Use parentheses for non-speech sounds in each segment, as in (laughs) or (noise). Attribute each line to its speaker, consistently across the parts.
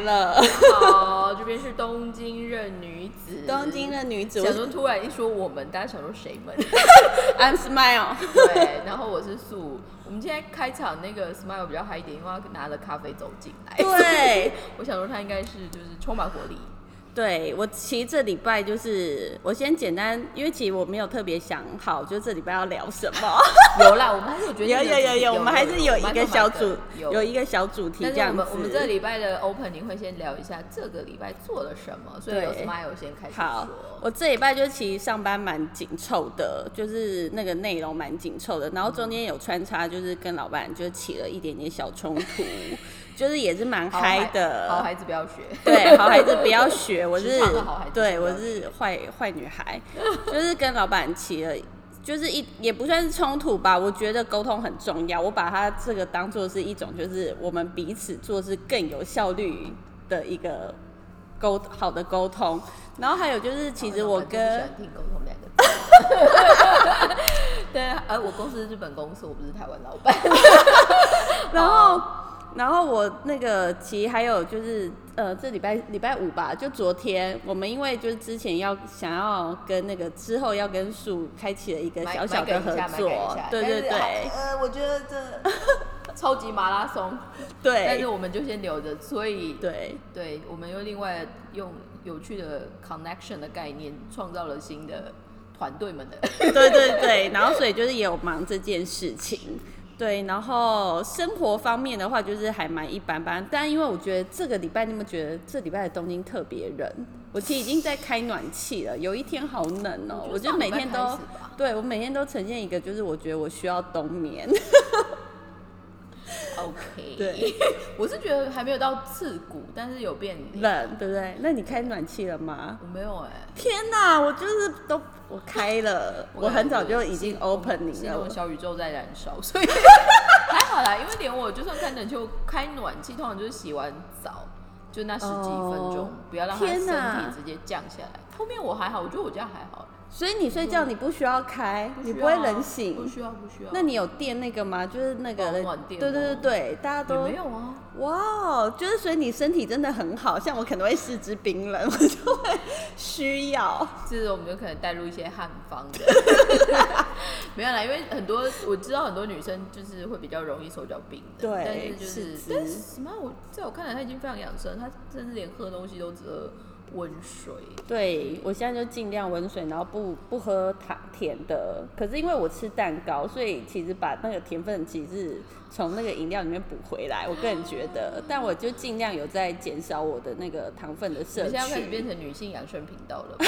Speaker 1: 来了。
Speaker 2: 好，这边是东京任女子。
Speaker 1: 东京任女子，
Speaker 2: 想说突然一说我们，大家想说谁们？(laughs)
Speaker 1: I'm Smile。
Speaker 2: 对，然后我是素。我们今天开场那个 Smile 比较嗨一点，因为他拿着咖啡走进来。
Speaker 1: 对，(laughs)
Speaker 2: 我想说他应该是就是充满活力。
Speaker 1: 对我其实这礼拜就是我先简单，因为其实我没有特别想好，就这礼拜要聊什么。(laughs)
Speaker 2: 有啦，我们还是有觉得
Speaker 1: 有有有
Speaker 2: 有，
Speaker 1: 我们还是有一个小主，有一个小主题这样子。
Speaker 2: 我们这礼拜的 opening 会先聊一下这个礼拜做了什么，所以由 Smile 先开始
Speaker 1: 好，我这礼拜就其实上班蛮紧凑的，就是那个内容蛮紧凑的，然后中间有穿插，就是跟老板就起了一点点小冲突。(laughs) 就是也是蛮嗨的，
Speaker 2: 好孩子不要学。
Speaker 1: 对，好孩子不要 (laughs) 学，我是对，我是坏坏女孩，就是跟老板起了，就是一也不算是冲突吧。我觉得沟通很重要，我把它这个当做是一种，就是我们彼此做事更有效率的一个沟好的沟通。然后还有就是，其实我跟
Speaker 2: 听沟通两个字。(laughs) (laughs) 对，而我公司是日本公司，我不是台湾老板。
Speaker 1: 然后。然后我那个其实还有就是呃这礼拜礼拜五吧，就昨天我们因为就是之前要想要跟那个之后要跟树开启了一个小小的合作，对对对。
Speaker 2: 呃，我觉得这超级马拉松，(laughs)
Speaker 1: 对。
Speaker 2: 但是我们就先留着，所以
Speaker 1: 对
Speaker 2: 对，我们又另外用有趣的 connection 的概念创造了新的团队们的，(laughs)
Speaker 1: 对对对。然后所以就是也有忙这件事情。对，然后生活方面的话，就是还蛮一般般。但因为我觉得这个礼拜，你们觉得这礼拜的东京特别冷？我其实已经在开暖气了。有一天好冷哦，我就每天都，对我每天都呈现一个，就是我觉得我需要冬眠。(laughs)
Speaker 2: OK，(laughs)
Speaker 1: 对，
Speaker 2: 我是觉得还没有到刺骨，但是有变
Speaker 1: 冷，对不对？那你开暖气了吗？
Speaker 2: 我没有哎。
Speaker 1: 天哪，我就是都我开了，(laughs) 我很早就已经 opening 了。
Speaker 2: 小宇宙在燃烧，所以 (laughs) 还好啦。因为连我就算开冷气，开暖气通常就是洗完澡就那十几分钟，不要让它身体直接降下来。后面我还好，我觉得我家还好。
Speaker 1: 所以你睡觉你不需要开，你不会冷醒，
Speaker 2: 不需要不需要。
Speaker 1: 那你有垫那个吗？就是那个
Speaker 2: 对
Speaker 1: 对对对，大家都
Speaker 2: 没有啊。
Speaker 1: 哇，就是所以你身体真的很好，像我可能会四肢冰冷，(laughs) 我就会需要。
Speaker 2: 就是我们就可能带入一些汉方的，(laughs) 没有啦，因为很多我知道很多女生就是会比较容易手脚冰的，
Speaker 1: 对，
Speaker 2: 但是就是但是什么？我在我看来，她已经非常养生，她甚至连喝东西都只喝。温水，
Speaker 1: 对我现在就尽量温水，然后不不喝糖甜的。可是因为我吃蛋糕，所以其实把那个甜分其实从那个饮料里面补回来。我个人觉得，但我就尽量有在减少我的那个糖分的摄取。
Speaker 2: 现在开始变成女性养生频道了。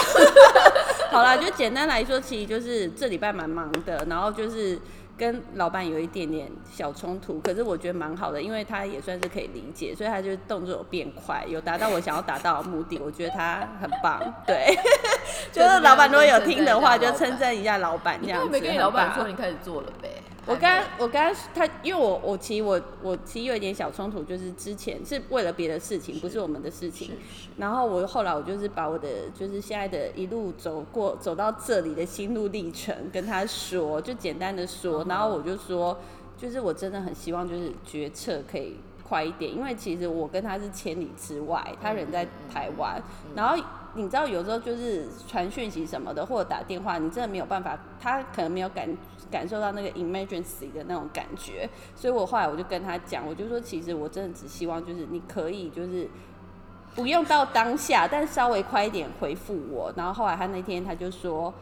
Speaker 2: (laughs)
Speaker 1: 好啦，就简单来说，其实就是这礼拜蛮忙的，然后就是。跟老板有一点点小冲突，可是我觉得蛮好的，因为他也算是可以理解，所以他就动作有变快，有达到我想要达到的目的。我觉得他很棒，对，(laughs) 就是老板如果有听的话，就称赞一下老板这样子。
Speaker 2: 没跟你老板说你开始做了呗？
Speaker 1: 我刚我刚他，因为我我其实我我其实有一点小冲突，就是之前是为了别的事情，不是我们的事情。然后我后来我就是把我的就是现在的一路走过走到这里的心路历程跟他说，就简单的说。然后我就说，就是我真的很希望就是决策可以快一点，因为其实我跟他是千里之外，他人在台湾。然后你知道有时候就是传讯息什么的，或者打电话，你真的没有办法，他可能没有感。感受到那个 emergency 的那种感觉，所以我后来我就跟他讲，我就说其实我真的只希望就是你可以就是不用到当下，但稍微快一点回复我。然后后来他那天他就说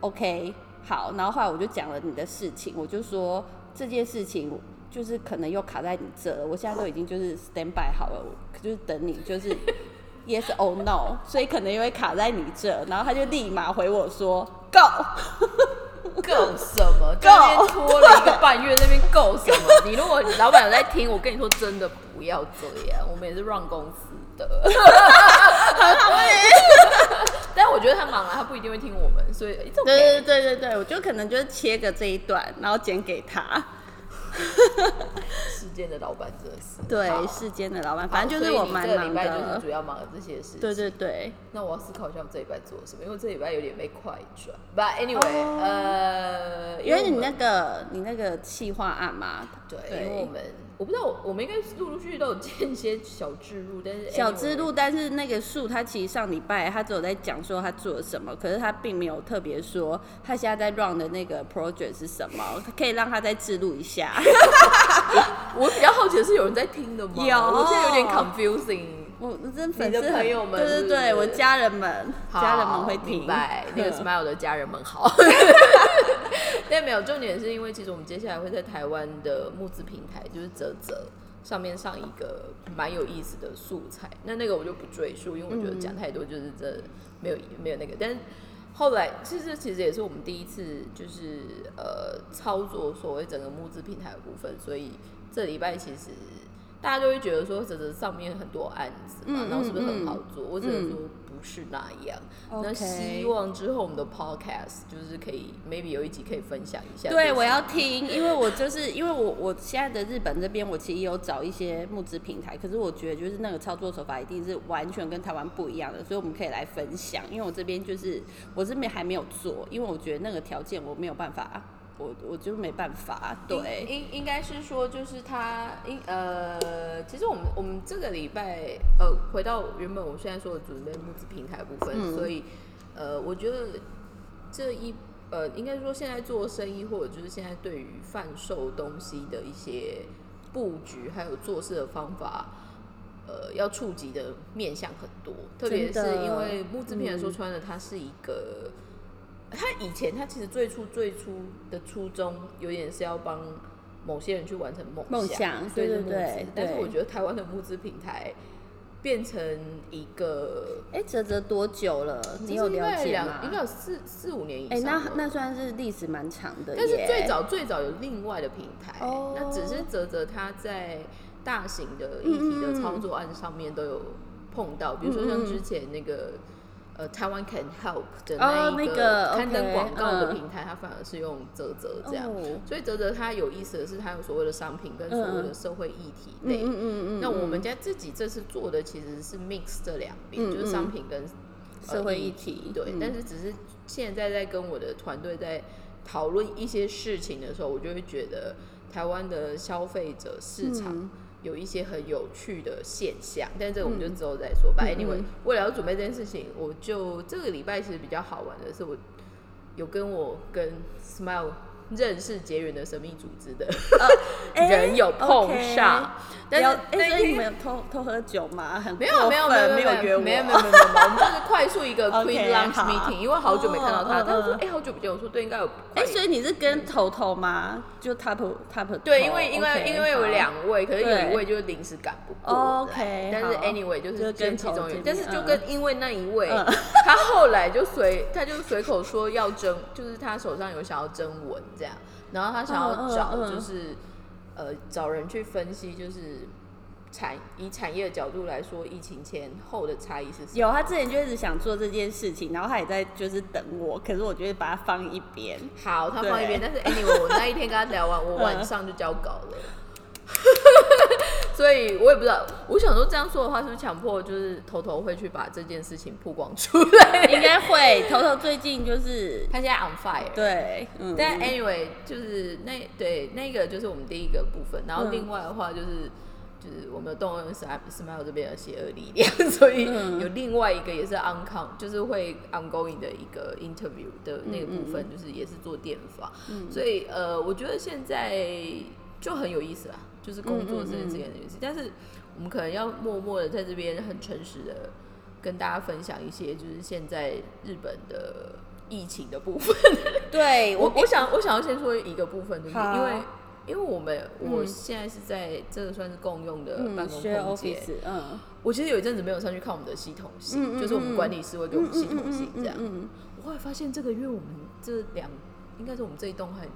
Speaker 1: OK 好，然后后来我就讲了你的事情，我就说这件事情就是可能又卡在你这了，我现在都已经就是 stand by 好了，就是等你就是 yes or no，所以可能又会卡在你这。然后他就立马回我说 go。(laughs)
Speaker 2: 够什么？这边拖了一个半月，那边够什么？你如果老板有在听，我跟你说，真的不要这样。我们也是 run 公司的，
Speaker 1: 很 (laughs) 好
Speaker 2: 但我觉得他忙了，他不一定会听我们，所以
Speaker 1: 对对对对对，我就可能就是切个这一段，然后剪给他。(laughs)
Speaker 2: 世间的老板真的是
Speaker 1: 对世间的老板，反正就是我蛮忙
Speaker 2: 的，就是主要忙的这些事。
Speaker 1: 对对对，
Speaker 2: 那我要思考一下我这礼拜做什么，因为这礼拜有点被快转。But anyway，呃，
Speaker 1: 因为你那个你那个企划案嘛，
Speaker 2: 对，因为我们我不知道，我们应该陆陆续续都有见一些小制入，但是
Speaker 1: 小制入，但是那个树他其实上礼拜他只有在讲说他做了什么，可是他并没有特别说他现在在 run 的那个 project 是什么，可以让他再制录一下。(laughs)
Speaker 2: 我比较好奇的是有人在听的吗？
Speaker 1: 有，
Speaker 2: 我现在有点 confusing。
Speaker 1: 我真粉
Speaker 2: 丝朋友们，
Speaker 1: 对对对，我家人们，家人们会听。
Speaker 2: 明白，(laughs) 那个 Smile 的家人们好。(laughs) 但没有重点是因为其实我们接下来会在台湾的募资平台，就是泽泽上面上一个蛮有意思的素材。那那个我就不赘述，因为我觉得讲太多就是这没有没有那个。但后来其实其实也是我们第一次就是呃操作所谓整个募资平台的部分，所以这礼拜其实。大家就会觉得说，这这上面很多案子嘛，然后是不是很好做？我只能说不是那样。那希望之后我们的 podcast 就是可以 maybe 有一集可以分享一下。
Speaker 1: 对，我要听，因为我就是 (laughs) 因为我我现在的日本这边，我其实有找一些募资平台，可是我觉得就是那个操作手法一定是完全跟台湾不一样的，所以我们可以来分享。因为我这边就是我这边还没有做，因为我觉得那个条件我没有办法。我我就没办法，对，
Speaker 2: 应应该是说，就是他应呃，其实我们我们这个礼拜呃，回到原本我现在说的准备募资平台部分，所以呃，我觉得这一呃，应该说现在做生意或者就是现在对于贩售东西的一些布局，还有做事的方法，呃，要触及的面向很多，特别是因为募资平台说穿了，它是一个。他以前他其实最初最初的初衷有点是要帮某些人去完成梦
Speaker 1: 梦想，对对对。
Speaker 2: 但是我觉得台湾的募资平台变成一个，
Speaker 1: 哎，泽泽多久了？你有了解吗？
Speaker 2: 应该有四四五年以上。哎，
Speaker 1: 那那算是历史蛮长的。
Speaker 2: 但是最早最早有另外的平台，那只是泽泽他在大型的议题的操作案上面都有碰到，比如说像之前那个。呃，台湾 Can Help 的那一个刊登广告的平台，它反而是用泽泽这样，所以泽泽它有意思的是，它有所谓的商品跟所谓的社会议题类。嗯嗯嗯那我们家自己这次做的其实是 mix 这两边，就是商品跟
Speaker 1: 社会议题。
Speaker 2: 对，但是只是现在在跟我的团队在讨论一些事情的时候，我就会觉得台湾的消费者市场。有一些很有趣的现象，但这个我们就之后再说吧。Anyway，为了要准备这件事情，我就这个礼拜其实比较好玩的是，我有跟我跟 Smile。认识结缘的神秘组织的 (laughs) 人有碰上，
Speaker 1: 但是那你们有偷偷喝酒吗？
Speaker 2: 没有没有没有
Speaker 1: 没有约我，
Speaker 2: 没有没有没有没有，我们就是快速一个 (laughs) quick lunch meeting，因为好久没看到他，他说哎好久不见，我说对应该有，
Speaker 1: 哎所以你是跟头头吗？就 top top
Speaker 2: 对，因为因为因为有两位，可是有一位就是临时赶不过
Speaker 1: ，OK，
Speaker 2: 但是 anyway 就是跟其中一位，但是就跟因为那一位，他后来就随他就随口说要征，就是他手上有想要征文。这样，然后他想要找就是，呃，找人去分析，就是产以产业的角度来说，疫情前后的差异是什么？
Speaker 1: 有，他之前就一直想做这件事情，然后他也在就是等我，可是我觉得把它放一边。
Speaker 2: 好，他放一边，但是 anyway，我那一天跟他聊完，(laughs) 我晚上就交稿了。(laughs) 所以我也不知道，我想说这样说的话，是不是强迫就是头头会去把这件事情曝光出来？
Speaker 1: 应该会。头头最近就是 (laughs)
Speaker 2: 他现在 on fire。
Speaker 1: 对，
Speaker 2: 但 anyway 就是那对那个就是我们第一个部分，然后另外的话就是就是我们的动物是 smile 这边的邪恶力量，所以有另外一个也是 on con，就是会 ongoing 的一个 interview 的那个部分，就是也是做电访。所以呃，我觉得现在就很有意思啊。就是工作这件事情，但是我们可能要默默的在这边很诚实的跟大家分享一些，就是现在日本的疫情的部分。(laughs)
Speaker 1: 对
Speaker 2: 我，我想我想要先说一个部分，对不对因为因为我们我现在是在这个算是共用的办公空间，嗯，我其实有一阵子没有上去看我们的系统性，就是我们管理师会给我们系统性这样。我后来发现这个月我们这两应该是我们这一栋还。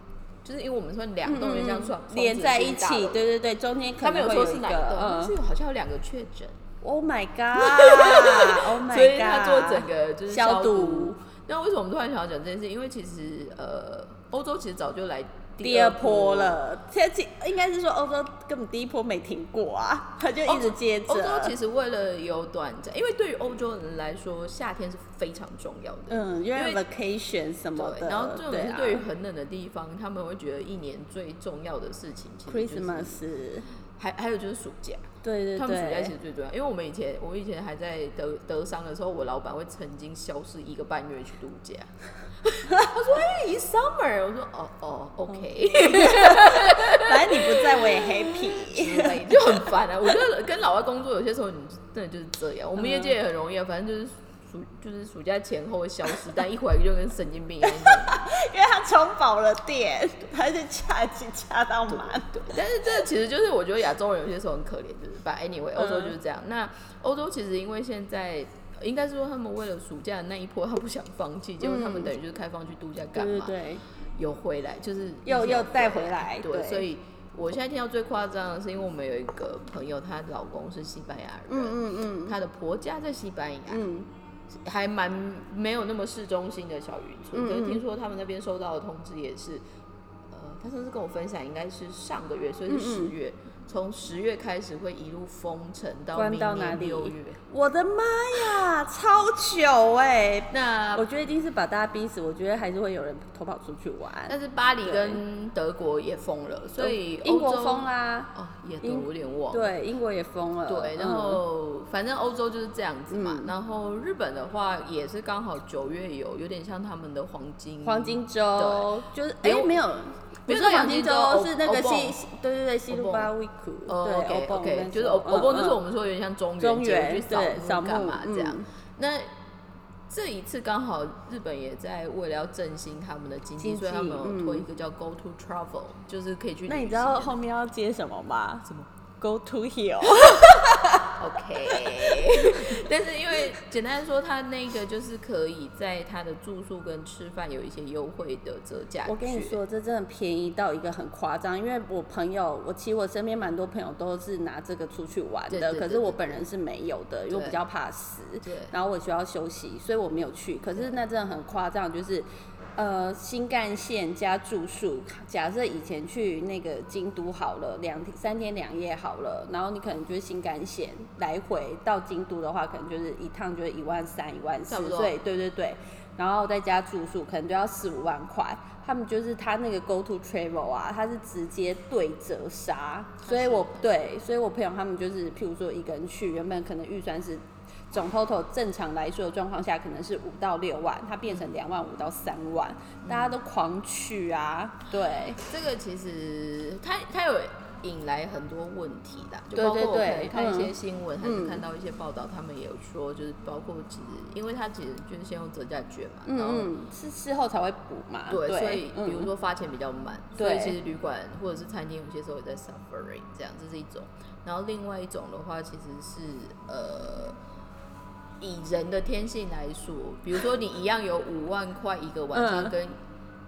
Speaker 2: 就是因为我们说两栋这样算
Speaker 1: 连在一起，对对对，中间他
Speaker 2: 没有说是哪个栋，但是好像有两个确诊。
Speaker 1: Oh my god！Oh (laughs) my god！
Speaker 2: 所以他做整个就是消毒。那为什么我们突然想要讲这件事？因为其实呃，欧洲其实早就来。
Speaker 1: 第二波了，天气应该是说欧洲根本第一波没停过啊，他就一直接着。欧
Speaker 2: 洲其实为了有短暂，因为对于欧洲人来说，夏天是非常重要的。
Speaker 1: 嗯，因为 vacation 什么的。
Speaker 2: 然后这种是对于很冷的地方，他们会觉得一年最重要的事情，其实
Speaker 1: Christmas。
Speaker 2: 还还有就是暑假，
Speaker 1: 对对对，
Speaker 2: 他们暑假其实最重要，因为我们以前我以前还在德德商的时候，我老板会曾经消失一个半月去度假。他说：“哎，It's summer。”我说：“哦哦，OK。”
Speaker 1: 反正你不在我也 happy，
Speaker 2: 就很烦啊。我觉得跟老外工作有些时候你真的就是这样。我们业界也很容易啊，反正就是暑就是暑假前后会消失，但一回来就跟神经病一样。
Speaker 1: 因为他充饱了电，他就掐机掐到满。
Speaker 2: 对，但是这其实就是我觉得亚洲人有些时候很可怜，就是。But anyway，欧洲就是这样。那欧洲其实因为现在。应该是说他们为了暑假的那一波，他不想放弃，结果他们等于就是开放去度假干嘛？
Speaker 1: 对，
Speaker 2: 有回来，就是
Speaker 1: 又又带回来。
Speaker 2: 对，所以我现在听到最夸张的是，因为我们有一个朋友，她老公是西班牙人，嗯嗯嗯，她的婆家在西班牙，嗯，还蛮没有那么市中心的小渔村，可是听说他们那边收到的通知也是，呃，他上次跟我分享，应该是上个月，所以是十月。从十月开始会一路封城到明年六月，
Speaker 1: 我的妈呀，超久哎！(laughs) 那我觉得一定是把大家逼死。我觉得还是会有人偷跑出去玩。
Speaker 2: 但是巴黎跟德国也封了，所以
Speaker 1: 英国封啦，
Speaker 2: 哦，也都有点忘。
Speaker 1: 对，英国也封了。
Speaker 2: 对，然后反正欧洲就是这样子嘛。然后日本的话也是刚好九月有，有点像他们的黄金
Speaker 1: 黄金周，就是哎没有。不是黄金周，是那个西，对对对，西鲁巴维库，对
Speaker 2: ，OK，就是欧欧蹦，就是我们说有点像中
Speaker 1: 中
Speaker 2: 原去扫墓干嘛这样。那这一次刚好日本也在为了要振兴他们的经济，所以他们有推一个叫 Go to Travel，就是可以去。
Speaker 1: 那你知道后面要接什么吗？
Speaker 2: 什么
Speaker 1: ？Go to (laughs) hill，OK，(laughs)
Speaker 2: 但是因为简单说，他那个就是可以在他的住宿跟吃饭有一些优惠的折价。
Speaker 1: 我跟你说，这真的便宜到一个很夸张。因为我朋友，我其实我身边蛮多朋友都是拿这个出去玩的，可是我本人是没有的，因为我比较怕死。
Speaker 2: 对，
Speaker 1: 然后我需要休息，所以我没有去。可是那真的很夸张，就是。呃，新干线加住宿，假设以前去那个京都好了，两天三天两夜好了，然后你可能就是新干线来回到京都的话，可能就是一趟就是一万三、一万四，所以对对对，然后再加住宿，可能都要四五万块。他们就是他那个 Go to Travel 啊，他是直接对折杀，所以我对，所以我朋友他们就是，譬如说一个人去，原本可能预算是。总 total 正常来说的状况下，可能是五到六万，它变成两万五到三万，大家都狂去啊！对，
Speaker 2: 这个其实它它有引来很多问题的，就包括我可以看一些新闻，还是看到一些报道，他们也有说，就是包括其实，因为它其实就是先用折价券嘛，
Speaker 1: 嗯嗯，是事后才会补嘛，
Speaker 2: 对，所以比如说发钱比较慢，所以其实旅馆或者是餐厅有些时候也在 suffering，这样这是一种，然后另外一种的话，其实是呃。以人的天性来说，比如说你一样有五万块一个晚上跟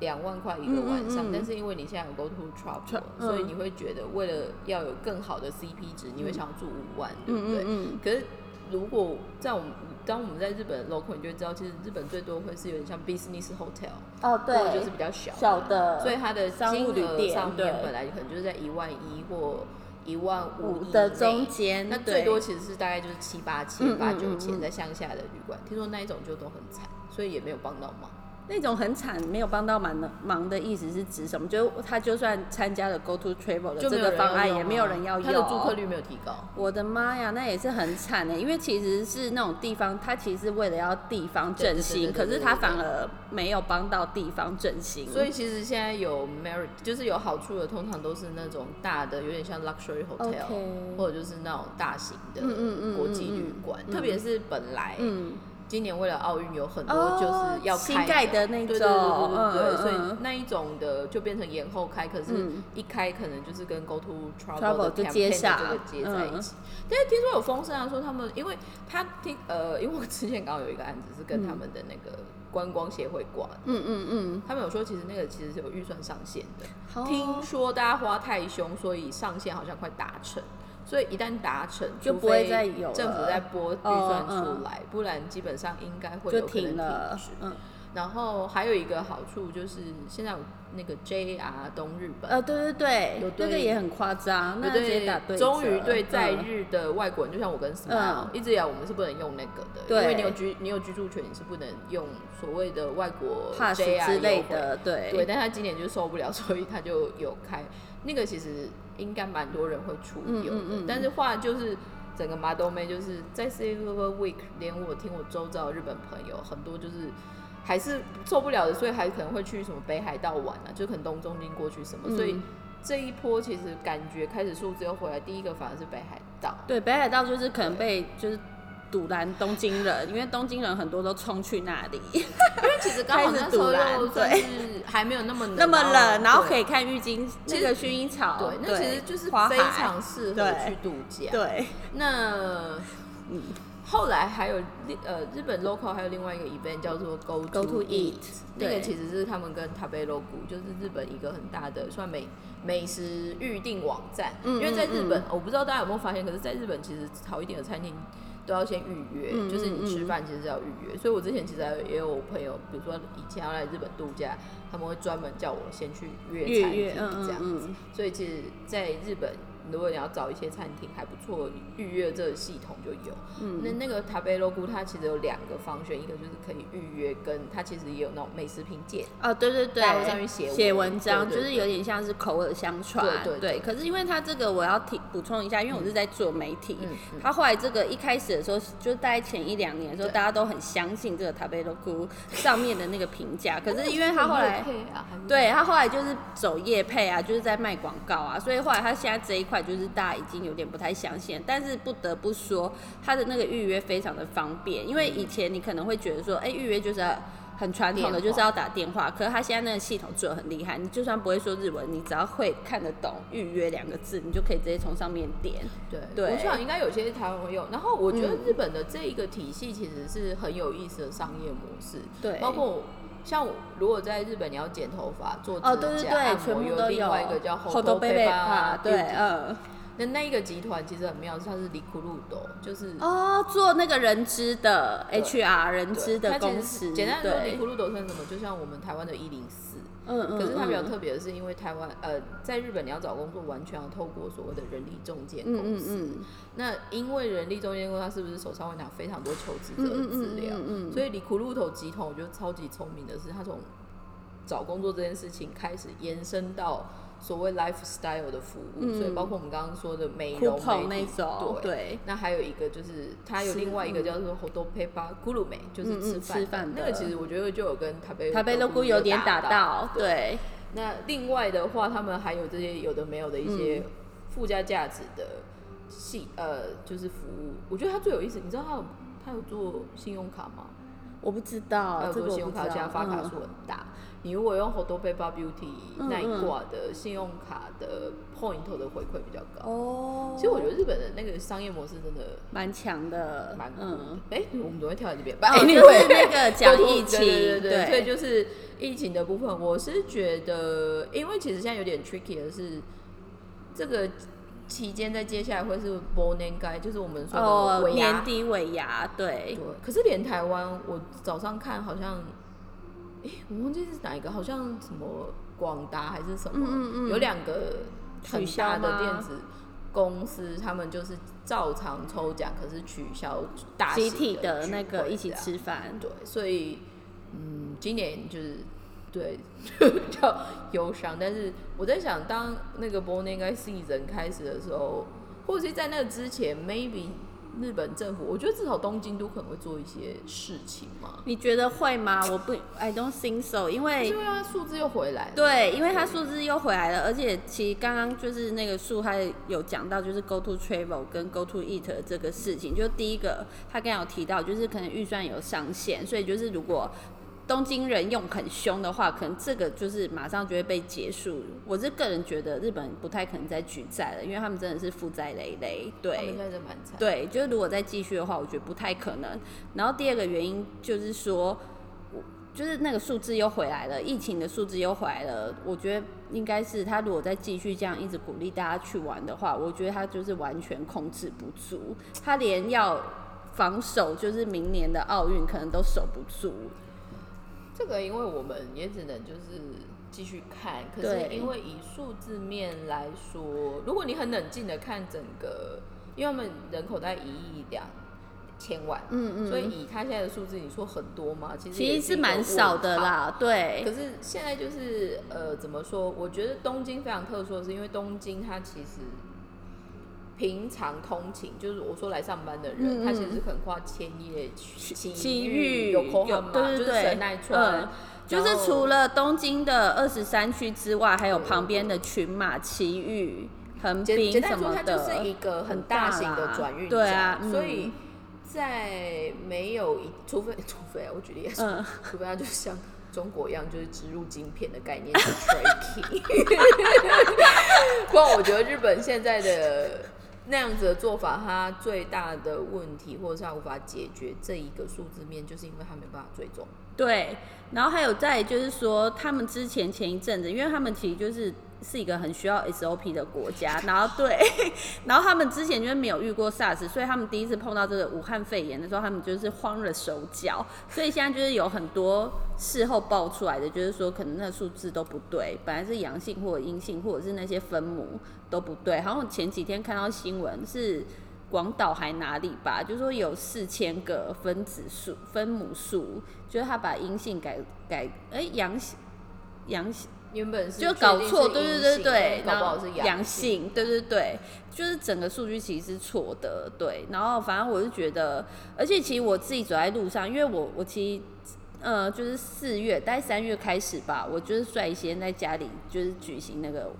Speaker 2: 两万块一个晚上，但是因为你现在有 Go to Travel，所以你会觉得为了要有更好的 CP 值，你会想要住五万，对不对？可是如果在我们当我们在日本 local，你就会知道，其实日本最多会是有点像 business hotel，
Speaker 1: 哦对，
Speaker 2: 或者就是比较小
Speaker 1: 小的，
Speaker 2: 所以它的金额上面本来可能就是在一万一或。一万五
Speaker 1: 的中间，
Speaker 2: 那最多其实是大概就是七八千、八九千在乡下的旅馆，听说那一种就都很惨，所以也没有帮到忙。
Speaker 1: 那种很惨，没有帮到忙的忙的意思是指什么？就他就算参加了 Go to Travel 的这个方案，也没有人要用，他
Speaker 2: 的住客率没有提高。
Speaker 1: 我的妈呀，那也是很惨的，因为其实是那种地方，他其实是为了要地方振兴，可是他反而没有帮到地方振兴。
Speaker 2: 所以其实现在有 merit，就是有好处的，通常都是那种大的，有点像 luxury hotel，或者就是那种大型的国际旅馆，特别是本来。今年为了奥运有很多就是要
Speaker 1: 开的那种，对
Speaker 2: 对对对对，所以那一种的就变成延后开，可是一开可能就是跟 Go to Travel 的 campaign 这个接在一起。但是听说有风声啊，说他们因为他听 (laughs) 呃，因为我之前刚好有一个案子是跟他们的那个观光协会挂，嗯嗯嗯，他们有说其实那个其实是有预算上限的，听说大家花太凶，所以上限好像快达成。所以一旦达成，
Speaker 1: 就不会再有
Speaker 2: 政府再拨预算出来，不然基本上应该会有可能停
Speaker 1: 了。
Speaker 2: 嗯，然后还有一个好处就是现在有那个 JR 东日本，
Speaker 1: 呃，对对对，
Speaker 2: 有
Speaker 1: 那个也很夸张，那直接打对，
Speaker 2: 终于对在
Speaker 1: 嗯
Speaker 2: 日的外国人，就像我跟 Smile，、一直以来我们是不能用那个的，
Speaker 1: 对。
Speaker 2: 因为你有居你有居住权，你是不能用所谓的外国 JR
Speaker 1: 之类的，对。
Speaker 2: 对，但他今年就受不了，所以他就有开那个，其实应该蛮多人会出游的。
Speaker 1: 嗯嗯嗯
Speaker 2: 但是话就是整个麻豆妹就是在 Silver Week，连我听我周遭的日本朋友很多就是还是受不了的，所以还可能会去什么北海道玩啊，就可能东东京过去什么，所以
Speaker 1: 嗯
Speaker 2: 这一波其实感觉开始数字又回来，第一个反而是北海道。
Speaker 1: 对，北海道就是可能被就是堵拦东京人，因为东京人很多都冲去那里，
Speaker 2: 因为其实刚好那时候又 (laughs) 算是还没有那么冷
Speaker 1: 那么冷，然后可
Speaker 2: 以
Speaker 1: 以看郁金那个薰衣草，
Speaker 2: 对，那其实就是非常适合去度假。
Speaker 1: 对，
Speaker 2: 那后来还有另呃日本 local 还有另外一个 event 叫做 Go
Speaker 1: Go to Eat，
Speaker 2: 那个其实是他们跟 Tabelog 就是日本一个很大的算美美食预订网站，
Speaker 1: 嗯
Speaker 2: 因为在日本
Speaker 1: 嗯。
Speaker 2: 我不知道大家有没有发现，可是在日本其实好一点的餐厅。都要先预约，
Speaker 1: 嗯
Speaker 2: 就是你吃
Speaker 1: 嗯
Speaker 2: 饭其实是要预约，所以我之前其实也有朋友，比如说以前要来日本度假，他们会专门叫我先去约餐厅这样子。所以其实在日本，如果你要找一些餐厅还不错，预约这个系统就有。
Speaker 1: 嗯
Speaker 2: 那那个塔贝罗菇它其实有两个方选，一个就是可以预约，跟它其实也有那种美食评鉴。
Speaker 1: 哦，对对对，
Speaker 2: 上面写
Speaker 1: 写
Speaker 2: 文
Speaker 1: 文章，就是有点像是口耳相传，
Speaker 2: 对对对
Speaker 1: 可是因为它这个我要提补充一下，因为我是在做媒体，
Speaker 2: 嗯嗯
Speaker 1: 他后来这个一开始的时候，就是大概前一两年的时候，大家都很相信这个塔贝罗库上面的那个评价，可是因为他后来。对他后来就是走夜配啊，就是在卖广告啊，所以后来他现在这一块就是大家已经有点不太相信，但是不得不说他的那个预约非常的方便，因为以前你可能会觉得说，哎、预约就是要很传统的，就是要打电话，可是他现在那个系统做的很厉害，你就算不会说日文，你只要会看得懂预约两个字，你就可以直接从上面点。
Speaker 2: 对，
Speaker 1: 对
Speaker 2: 我想应该有些台湾会用。然后我觉得
Speaker 1: 嗯
Speaker 2: 日本的这一个体系其实是很有意思的商业模式，
Speaker 1: 对
Speaker 2: 包括像我如果在日本你要剪头发、做指甲、
Speaker 1: 哦，对对对，
Speaker 2: 按
Speaker 1: 全
Speaker 2: 摩，
Speaker 1: 有。
Speaker 2: 另外一个叫
Speaker 1: o
Speaker 2: Hodo
Speaker 1: Baby
Speaker 2: Peba
Speaker 1: 对嗯。
Speaker 2: 那那一个集团其实很妙，是它是里库路斗，就是
Speaker 1: 哦，做那个人资的 HR 人资的公司，
Speaker 2: 简单来说，里
Speaker 1: 对
Speaker 2: 库，路斗算什么？就像我们台湾的一零四，
Speaker 1: 嗯嗯，
Speaker 2: 可是它比较
Speaker 1: 嗯
Speaker 2: 特别的是，因为台湾呃，在日本你要找工作，完全要透过所谓的人力中介
Speaker 1: 嗯嗯
Speaker 2: 公司。
Speaker 1: 嗯
Speaker 2: 那因为人力中介公司，它是不是手上会拿非常多求职者的
Speaker 1: 嗯嗯
Speaker 2: 资料？
Speaker 1: 嗯嗯嗯
Speaker 2: 所以里库路头集团，我觉得超级聪明的是，他从找工作这件事情开始延伸到所谓 lifestyle 的服务，
Speaker 1: 嗯
Speaker 2: 所以包括我们刚刚说的美容美体
Speaker 1: 那种，
Speaker 2: 对。
Speaker 1: 对，
Speaker 2: 那还有一个就是，它有另外一个
Speaker 1: 嗯
Speaker 2: 叫做 Hodo Pepa g u l u m e 就是吃饭的。
Speaker 1: 吃饭
Speaker 2: 那个其实我觉得就有跟台北
Speaker 1: 台北 logo 有点打到，
Speaker 2: 对。
Speaker 1: 对，
Speaker 2: 那另外的话，他们还有这些有的没有的一些
Speaker 1: 嗯
Speaker 2: 附加价值的系、呃，就是服务。我觉得它最有意思，你知道它有它有做信用卡吗？
Speaker 1: 我不知
Speaker 2: 它
Speaker 1: 道，
Speaker 2: 有做
Speaker 1: 这个我不知道，
Speaker 2: 信用卡，加发卡
Speaker 1: 嗯
Speaker 2: 数很大。你如果用 Hodo Paper Beauty
Speaker 1: 嗯
Speaker 2: 那一挂的信用卡的 point 的回馈比较高。
Speaker 1: 哦，
Speaker 2: 其实我觉得日本的那个商业模式真的
Speaker 1: 蛮强的，
Speaker 2: 蛮
Speaker 1: 嗯，。
Speaker 2: 哎、我们怎么会跳在这边？
Speaker 1: 哦
Speaker 2: ，But
Speaker 1: 就是那个讲疫情，
Speaker 2: 对对对对，所以
Speaker 1: 对，
Speaker 2: 就是疫情的部分，我是觉得，因为其实现在有点 tricky 的是，这个期间在接下来会是 b o n e n g a 就是我们说的
Speaker 1: 哦，
Speaker 2: 尾牙。
Speaker 1: 年底尾牙，对。
Speaker 2: 对，，可是连台湾，我早上看好像，哎，我忘记是哪一个，好像什么广达还是什么，
Speaker 1: 嗯嗯嗯。
Speaker 2: 有两个很大的电子公司，他们就是照常抽奖，可是取消大型
Speaker 1: 集体的那个一起吃饭，
Speaker 2: 对，所以嗯，今年就是对 (laughs) 比较忧伤。但是我在想，当那个 Born in Season 开始的时候，或者是在那个之前，maybe 日本政府，我觉得至少东京都可能会做一些事情嘛。
Speaker 1: 你觉得会吗？我不，I don't think so，因为
Speaker 2: 因为它数字又回来了。
Speaker 1: 对，因为它数字又回来了，而且其实刚刚就是那个树，他有讲到就是 go to travel 跟 go to eat 这个事情。就第一个，他刚刚有提到，就是可能预算有上限，所以就是如果东京人用很凶的话，可能这个就是马上就会被结束。我是个人觉得日本不太可能再举债了，因为他们真的是负债累累。对。对，就是如果再继续的话，我觉得不太可能。然后第二个原因就是说，我就是那个数字又回来了，疫情的数字又回来了。我觉得应该是他如果再继续这样一直鼓励大家去玩的话，我觉得他就是完全控制不住，他连要防守就是明年的奥运可能都守不住。
Speaker 2: 这个因为我们也只能就是继续看，可是因为以数字面来说，如果你很冷静的看整个，因为他们人口在一亿两千万，嗯嗯，所以以他现在的数字，你说很多吗？其实
Speaker 1: 其实是蛮少的啦，对。
Speaker 2: 可是现在就是呃，怎么说？我觉得东京非常特殊的是，因为东京它其实。平常通勤就是我说来上班的人，他其实可能跨千叶、奇遇、有口很嘛，就是神奈川，
Speaker 1: 就是除了东京的二十三区之外，还有旁边的群马、奇遇、横滨什么的。
Speaker 2: 它就是一个很大型的转运站，所以在没有一，除非除非啊，我举例说，除非它就像中国一样，就是植入晶片的概念是 tracking。(laughs) 不过我觉得日本现在的。那样子的做法，它最大的问题，或者是它无法解决这一个数字面，就是因为它没办法追踪。
Speaker 1: 对，然后还有再就是说，他们之前前一阵子，因为他们其实就是。是一个很需要 SOP 的国家，然后对，(laughs) 然后他们之前就是没有遇过 SARS，所以他们第一次碰到这个武汉肺炎的时候，他们就是慌了手脚。所以现在就是有很多事后爆出来的，就是说可能那数字都不对，本来是阳性或者阴性，或者是那些分母都不对。好像前几天看到新闻是广岛还哪里吧，就说有四千个分子数、分母数，就是他把阴性改改，哎，阳性阳性。
Speaker 2: 原本是
Speaker 1: 就搞错，对对对对，
Speaker 2: 然后
Speaker 1: 阳性，对对对，就是整个数据其实是错的，对。然后反正我是觉得，而且其实我自己走在路上，因为我我其实呃就是四月，大概三月开始吧，我就是率先在家里就是举行那个。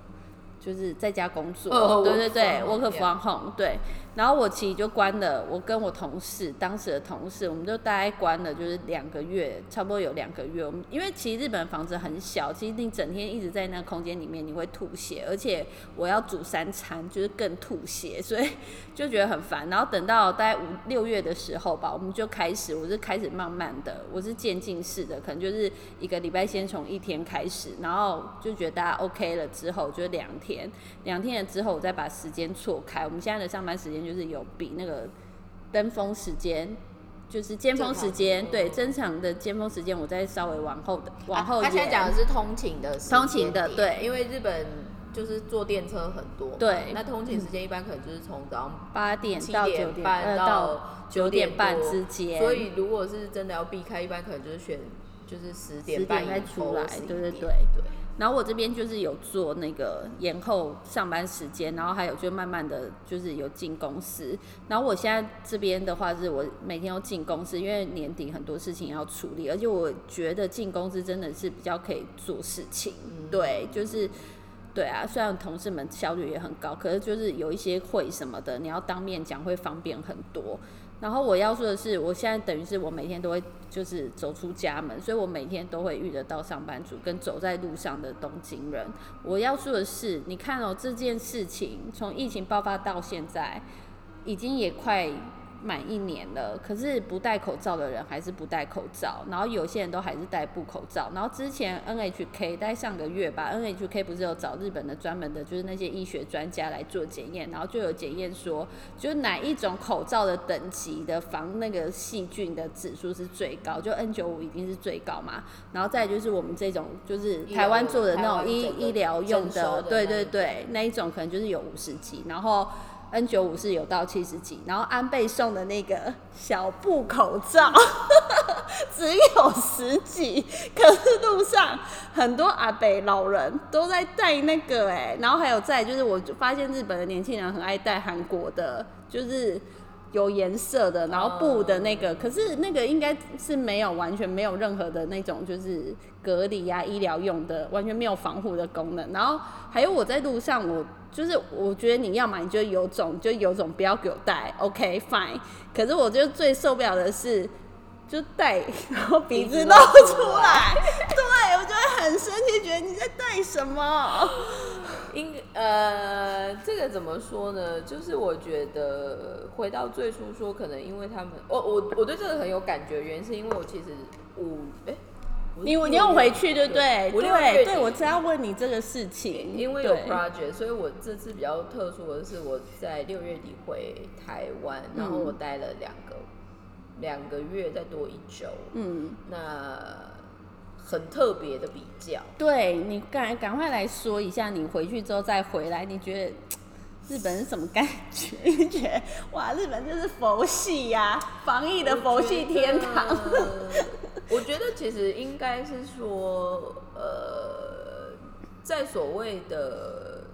Speaker 1: 就是在家工作，对对对，work from home，对。然后我其实就关了，我跟我同事，当时的同事，我们就大概关了，就是两个月，差不多有两个月。我们因为其实日本房子很小，其实你整天一直在那个空间里面，你会吐血，而且我要煮三餐，就是更吐血，所以就觉得很烦。然后等到大概五六月的时候吧，我们就开始，我是开始慢慢的，我是渐进式的，可能就是一个礼拜先从一天开始，然后就觉得大家 OK 了之后，就两天。两天了之后，我再把时间错开。我们现在的上班时间就是有比那个登峰时间，就是尖峰时间，对，正常的尖峰时间，我再稍微往后的往后
Speaker 2: 他现在讲的是通勤的，
Speaker 1: 通勤的，对，
Speaker 2: 因为日本就是坐电车很多，
Speaker 1: 对，
Speaker 2: 那通勤时间一般可能就是从早上
Speaker 1: 八点到九点半到九点半之间。
Speaker 2: 所以如果是真的要避开，一般可能就是选就是十点半
Speaker 1: 再出来，对对对。对。然后我这边就是有做那个延后上班时间，然后还有就慢慢的就是有进公司。然后我现在这边的话是我每天要进公司，因为年底很多事情要处理，而且我觉得进公司真的是比较可以做事情。对，就是对啊，虽然同事们效率也很高，可是就是有一些会什么的，你要当面讲会方便很多。然后我要说的是，我现在等于是我每天都会就是走出家门，所以我每天都会遇得到上班族跟走在路上的东京人。我要说的是，你看哦，这件事情从疫情爆发到现在，已经也快。满一年了，可是不戴口罩的人还是不戴口罩，然后有些人都还是戴布口罩。然后之前 NHK 在上个月吧，NHK 不是有找日本的专门的，就是那些医学专家来做检验，然后就有检验说，就是哪一种口罩的等级的防那个细菌的指数是最高，就 N 九五已经是最高嘛。然后再就是我们这种就是台湾做的那种医医疗用的，对对对，那一种可能就是有五十级，然后。N 九五是有到七十几，然后安倍送的那个小布口罩只有十几，可是路上很多阿北老人都在戴那个哎，然后还有在就是我就发现日本的年轻人很爱戴韩国的，就是有颜色的，然后布的那个，可是那个应该是没有完全没有任何的那种就是隔离啊医疗用的，完全没有防护的功能。然后还有我在路上我。就是我觉得你要买，你就有种就有种，不要给我带，OK fine。可是我觉得最受不了的是，就戴然后鼻子露出来，对我就会很生气，觉得你在戴什么？
Speaker 2: 应呃，这个怎么说呢？就是我觉得回到最初说，可能因为他们，我我我对这个很有感觉，原因是因为我其实五哎。
Speaker 1: 你你又回去对不对？对对，我正要问你这个事情，
Speaker 2: 因为有 project，所以我这次比较特殊的是我在六月底回台湾，然后我待了两个两个月再多一周。嗯，那很特别的比较。
Speaker 1: 对你赶赶快来说一下，你回去之后再回来，你觉得日本是什么感觉？你觉得 (laughs) 哇，日本就是佛系呀，防疫的佛系天堂。
Speaker 2: 我觉得其实应该是说，呃，在所谓的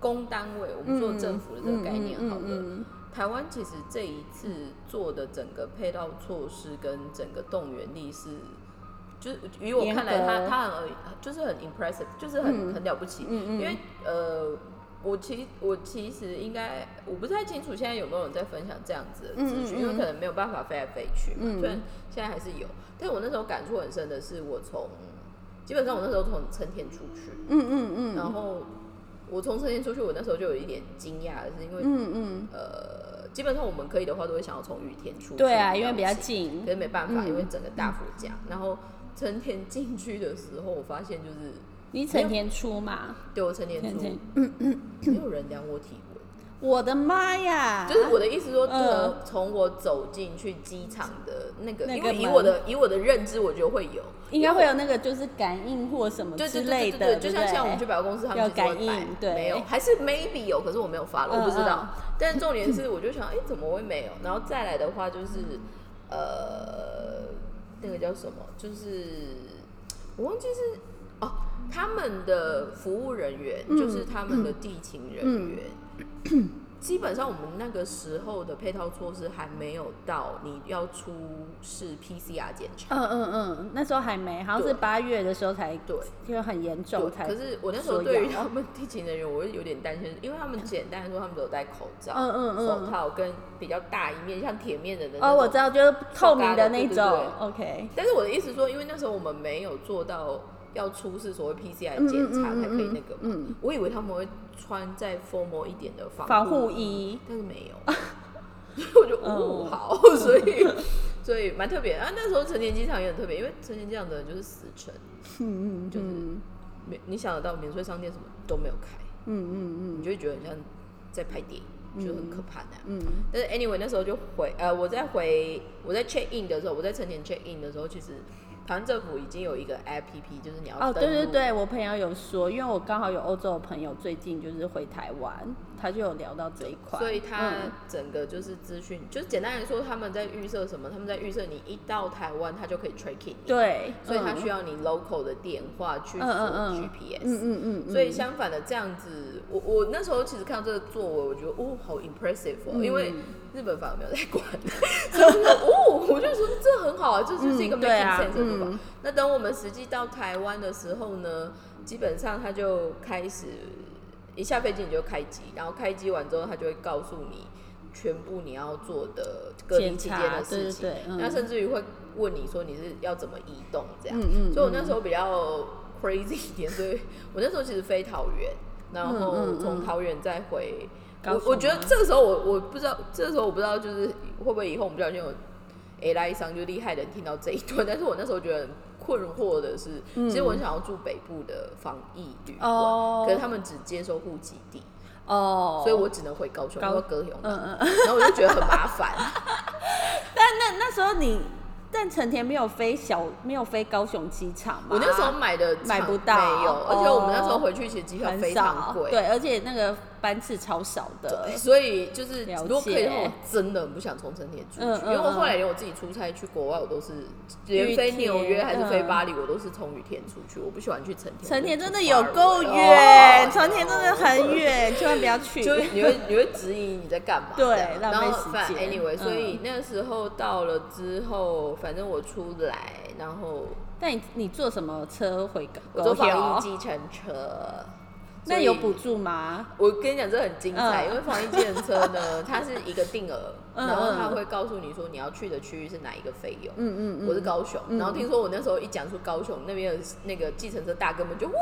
Speaker 2: 公单位，我们做政府的这个概念好了。台湾其实这一次做的整个配套措施跟整个动员力是，就是于我看来，他他很就是很 impressive，就是很很了不起。因为呃，我其我其实应该我不太清楚现在有没有人在分享这样子的资讯，因为可能没有办法飞来飞去嘛。虽然现在还是有。但我那时候感触很深的是，我从基本上我那时候从成田出去，嗯嗯嗯，然后我从成田出去，我那时候就有一点惊讶的是，因为嗯嗯。呃，基本上我们可以的话都会想要从雨田出去，
Speaker 1: 对啊，因为比较近，
Speaker 2: 可是没办法，因为整个大佛降。然后成田进去的时候，我发现就是
Speaker 1: 你成田出嘛，
Speaker 2: 对我成田出，没有人量我体。
Speaker 1: 我的妈呀！
Speaker 2: 就是我的意思说，从从我走进去机场的那个，因为以我的以我的认知，我觉得会有，
Speaker 1: 应该会有那个就是感应或什么之类的，
Speaker 2: 就像像我们去百货公司，他们
Speaker 1: 要感应，对，
Speaker 2: 没有，还是 maybe 有，可是我没有发了，我不知道。但重点是，我就想，哎，怎么会没有？然后再来的话，就是呃，那个叫什么？就是我忘记是哦，他们的服务人员，就是他们的地勤人员。(coughs) 基本上我们那个时候的配套措施还没有到你要出示 PCR 检查。
Speaker 1: 嗯嗯嗯，那时候还没，好像是八月的时候才
Speaker 2: 对，
Speaker 1: 因为很严重才。
Speaker 2: 可是我那时候对于他们地勤人员，我会有点担心，因为他们简单来说，他们都有戴口罩、嗯嗯嗯，手套跟比较大一面像铁面的那种。
Speaker 1: 哦，我知道，就是透明的那种。OK。
Speaker 2: 但是我的意思说，因为那时候我们没有做到。要出示所谓 PCR 检查才可以那个嘛？我以为他们会穿再 formal 一点的防
Speaker 1: 防护衣，(laughs)
Speaker 2: 但是没有。(laughs) 我就哦好，(laughs) 所以所以蛮特别啊。那时候成田机场也很特别，因为成田机场的人就是死城，嗯嗯，就是免你想得到免税商店什么都没有开，嗯嗯嗯，你就会觉得很像在拍电影，就很可怕的。嗯，但是 anyway 那时候就回呃，我在回我在 check in 的时候，我在成田 check in 的时候，其实。台湾政府已经有一个 A P P，就是你要哦，
Speaker 1: 对对对，我朋友有说，因为我刚好有欧洲的朋友最近就是回台湾，他就有聊到这一块，
Speaker 2: 所以他整个就是资讯，就是简单来说，他们在预设什么？他们在预设你一到台湾，他就可以 tracking，你。
Speaker 1: 对，
Speaker 2: 所以他需要你 local 的电话去做 G P S，嗯嗯嗯，所以相反的这样子，我我那时候其实看到这个作为，我觉得哦，好 impressive，哦因为。日本反而没有在管，(laughs) 哦，我就说这很好啊，这就是一个 making sense 对吧？那等我们实际到台湾的时候呢，基本上他就开始一下飞机你就开机，然后开机完之后他就会告诉你全部你要做的隔离期间的事情，那甚至于会问你说你是要怎么移动这样。所以我那时候比较 crazy 一点，所以我那时候其实飞桃园，然后从桃园再回。我我觉得这个时候我我不知道，这个时候我不知道就是会不会以后我们不小心有 A 来上就厉害的人听到这一段，但是我那时候觉得困惑的是，其实我很想要住北部的防疫旅馆，可是他们只接收户籍地哦，所以我只能回高雄，高雄，嗯嗯，然后我就觉得很麻烦。(laughs)
Speaker 1: 但那那时候你。但成田没有飞小，没有飞高雄机场嘛？
Speaker 2: 我那时候买的
Speaker 1: 买不到，
Speaker 2: 没有，而且我们那时候回去其实机票非常贵，
Speaker 1: 对，而且那个班次超少的，
Speaker 2: 所以就是如果可以的话，我真的很不想从成田出去，因为我后来连我自己出差去国外，我都是连飞纽约还是飞巴黎，我都是从羽田出去，我不喜欢去成田。
Speaker 1: 成田真的有够远，(laughs) 成田真的很远，(laughs) 千万不要去。
Speaker 2: 就你会你会质疑你在干嘛？(laughs)
Speaker 1: 对，
Speaker 2: 浪
Speaker 1: 费时
Speaker 2: 间。Anyway，所以那时候到了之后。反正我出来，然后，
Speaker 1: 但你你坐什么车回港
Speaker 2: 我坐防疫计程车。
Speaker 1: 那有补助吗？
Speaker 2: 我跟你讲，这很精彩，因为防疫计程车呢，它是一个定额，然后他会告诉你说你要去的区域是哪一个费用。嗯嗯嗯。我是高雄，然后听说我那时候一讲出高雄那边的那个计程车大哥们就呜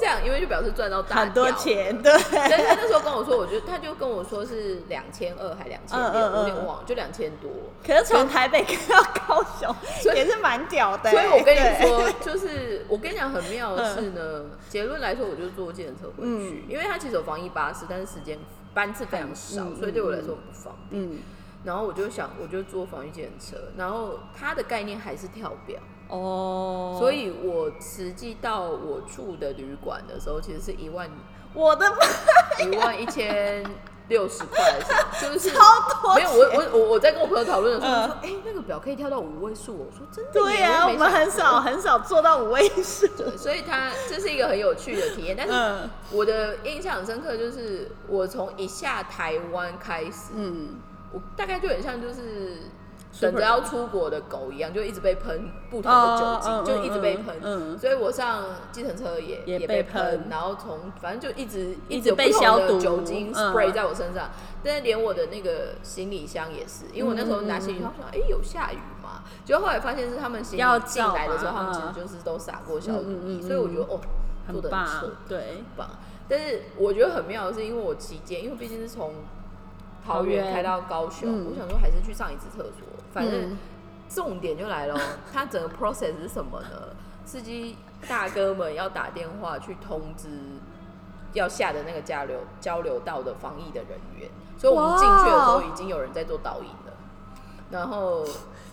Speaker 2: 这样，因为就表示赚到大
Speaker 1: 很多钱，对。
Speaker 2: 但是他那时候跟我说，我觉得他就跟我说是两千二还两千六，有点忘，就两千多。
Speaker 1: 可是从台北开到高雄，(laughs) 也是蛮屌的。
Speaker 2: 所以我跟你说，(laughs) 就是我跟你讲很妙的是呢，结论来说，我就坐计程车回。去，因为他其实有防疫巴士，但是时间班次非常少，所以对我来说很不方便。嗯，然后我就想，我就坐防疫检车，然后它的概念还是跳表。
Speaker 1: 哦，
Speaker 2: 所以我实际到我住的旅馆的时候，其实是一万
Speaker 1: 我的妈，
Speaker 2: 一万一千六十块，就是
Speaker 1: 超多
Speaker 2: 没有我我我我在跟我朋友讨论的时候，说哎、那个表可以跳到五位数，我说真的耶
Speaker 1: 对呀、
Speaker 2: 我
Speaker 1: 们很少很少做到五位数。
Speaker 2: 对，所以它这是一个很有趣的体验。但是
Speaker 1: 嗯
Speaker 2: 我的印象很深刻，就是我从一下台湾开始，
Speaker 1: 嗯，
Speaker 2: 我大概就很像就是。等着要出国的狗一样，就一直被喷不同的酒精，就一直被喷。
Speaker 1: 嗯嗯
Speaker 2: 所以我上计程车也
Speaker 1: 也被喷
Speaker 2: 然后从反正就一直
Speaker 1: 一直被消毒
Speaker 2: 酒精
Speaker 1: 嗯
Speaker 2: spray 在我身上。但是连我的那个行李箱也是，因为我那时候拿行李箱，我想哎、有下雨嘛？结果后来发现是他们行
Speaker 1: 要
Speaker 2: 李进来的时候，他们其实
Speaker 1: 嗯
Speaker 2: 就是都撒过消毒液，
Speaker 1: 嗯嗯嗯
Speaker 2: 所以我觉得哦，做的很彻，
Speaker 1: 对
Speaker 2: 很，棒。但是我觉得很妙的是，因为我期间，因为毕竟是从桃
Speaker 1: 桃园
Speaker 2: 园开到高雄，
Speaker 1: 嗯
Speaker 2: 我想说还是去上一次厕所。反正
Speaker 1: 嗯
Speaker 2: 重点就来了哦，(laughs) 它整个 process 是什么呢？司机大哥们要打电话去通知要下的那个交流交流道的防疫的人员，所以我们进去的时候已经有人在做导引了。然后，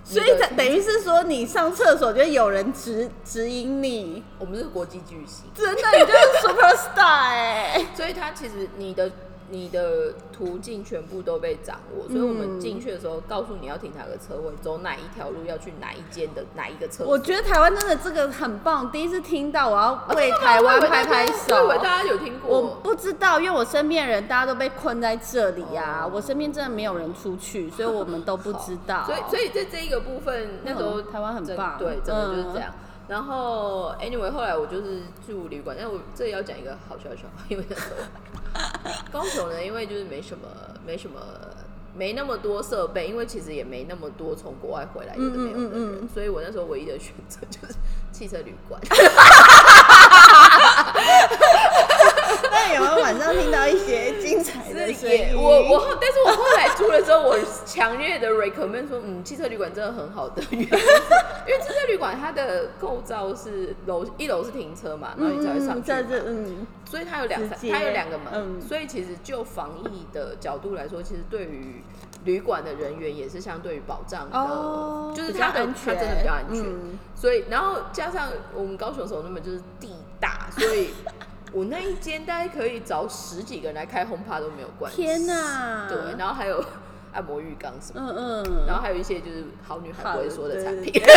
Speaker 1: 所以等等于是说，你上厕所就有人指指引你，
Speaker 2: 我们是国际巨星，
Speaker 1: 真的，你就是 super star 哎、(laughs)
Speaker 2: 所以他其实你的你的途径全部都被掌握，所以我们
Speaker 1: 嗯
Speaker 2: 进去的时候告诉你要停哪个车位，走哪一条路，要去哪一间的哪一个厕所。
Speaker 1: 我觉得台湾真的这个很棒，第一次听到，我要为台湾拍拍手。
Speaker 2: 我以为大家有听
Speaker 1: 我。不知道，因为我身边人大家都被困在这里呀、
Speaker 2: 哦
Speaker 1: 我身边真的没有人出去，所以我们都不知道。
Speaker 2: 所以，所以在这一个部分，那时候
Speaker 1: 嗯台湾很棒
Speaker 2: 对，真的就是
Speaker 1: 嗯
Speaker 2: 这样。然后，anyway，后来我就是住旅馆，但我这里要讲一个好笑的笑话，(laughs) 因为那时候高雄呢，因为就是没什么，没什么，没那么多设备，因为其实也没那么多从国外回来有的没有的人，
Speaker 1: 嗯嗯嗯嗯
Speaker 2: 所以我那时候唯一的选择就是汽车旅馆。(laughs)
Speaker 1: 那有没有晚上听到一些精彩的声
Speaker 2: 也
Speaker 1: 音？
Speaker 2: 我我后，但是我后来出了之后，我强烈的 recommend 说，嗯，汽车旅馆真的很好的原因是，因为汽车旅馆它的构造是楼一楼是停车嘛，然后你才会上去
Speaker 1: 嗯，
Speaker 2: 所以它有两它有两个门，
Speaker 1: 嗯。
Speaker 2: 所以其实就防疫的角度来说，其实对于旅馆的人员也是相对于保障的，
Speaker 1: 哦，
Speaker 2: 就是它的
Speaker 1: 比较安全，
Speaker 2: 它真的比较安全。
Speaker 1: 嗯。
Speaker 2: 所以，然后加上我们高雄首那么就是地大，所以我那一间大概可以找十几个人来开轰趴都没有关系。
Speaker 1: 天哪！
Speaker 2: 对，然后还有 (laughs) 按摩浴缸什么的，
Speaker 1: 嗯嗯，
Speaker 2: 然后还有一些就是好女孩不会说的产品。
Speaker 1: 对 (laughs)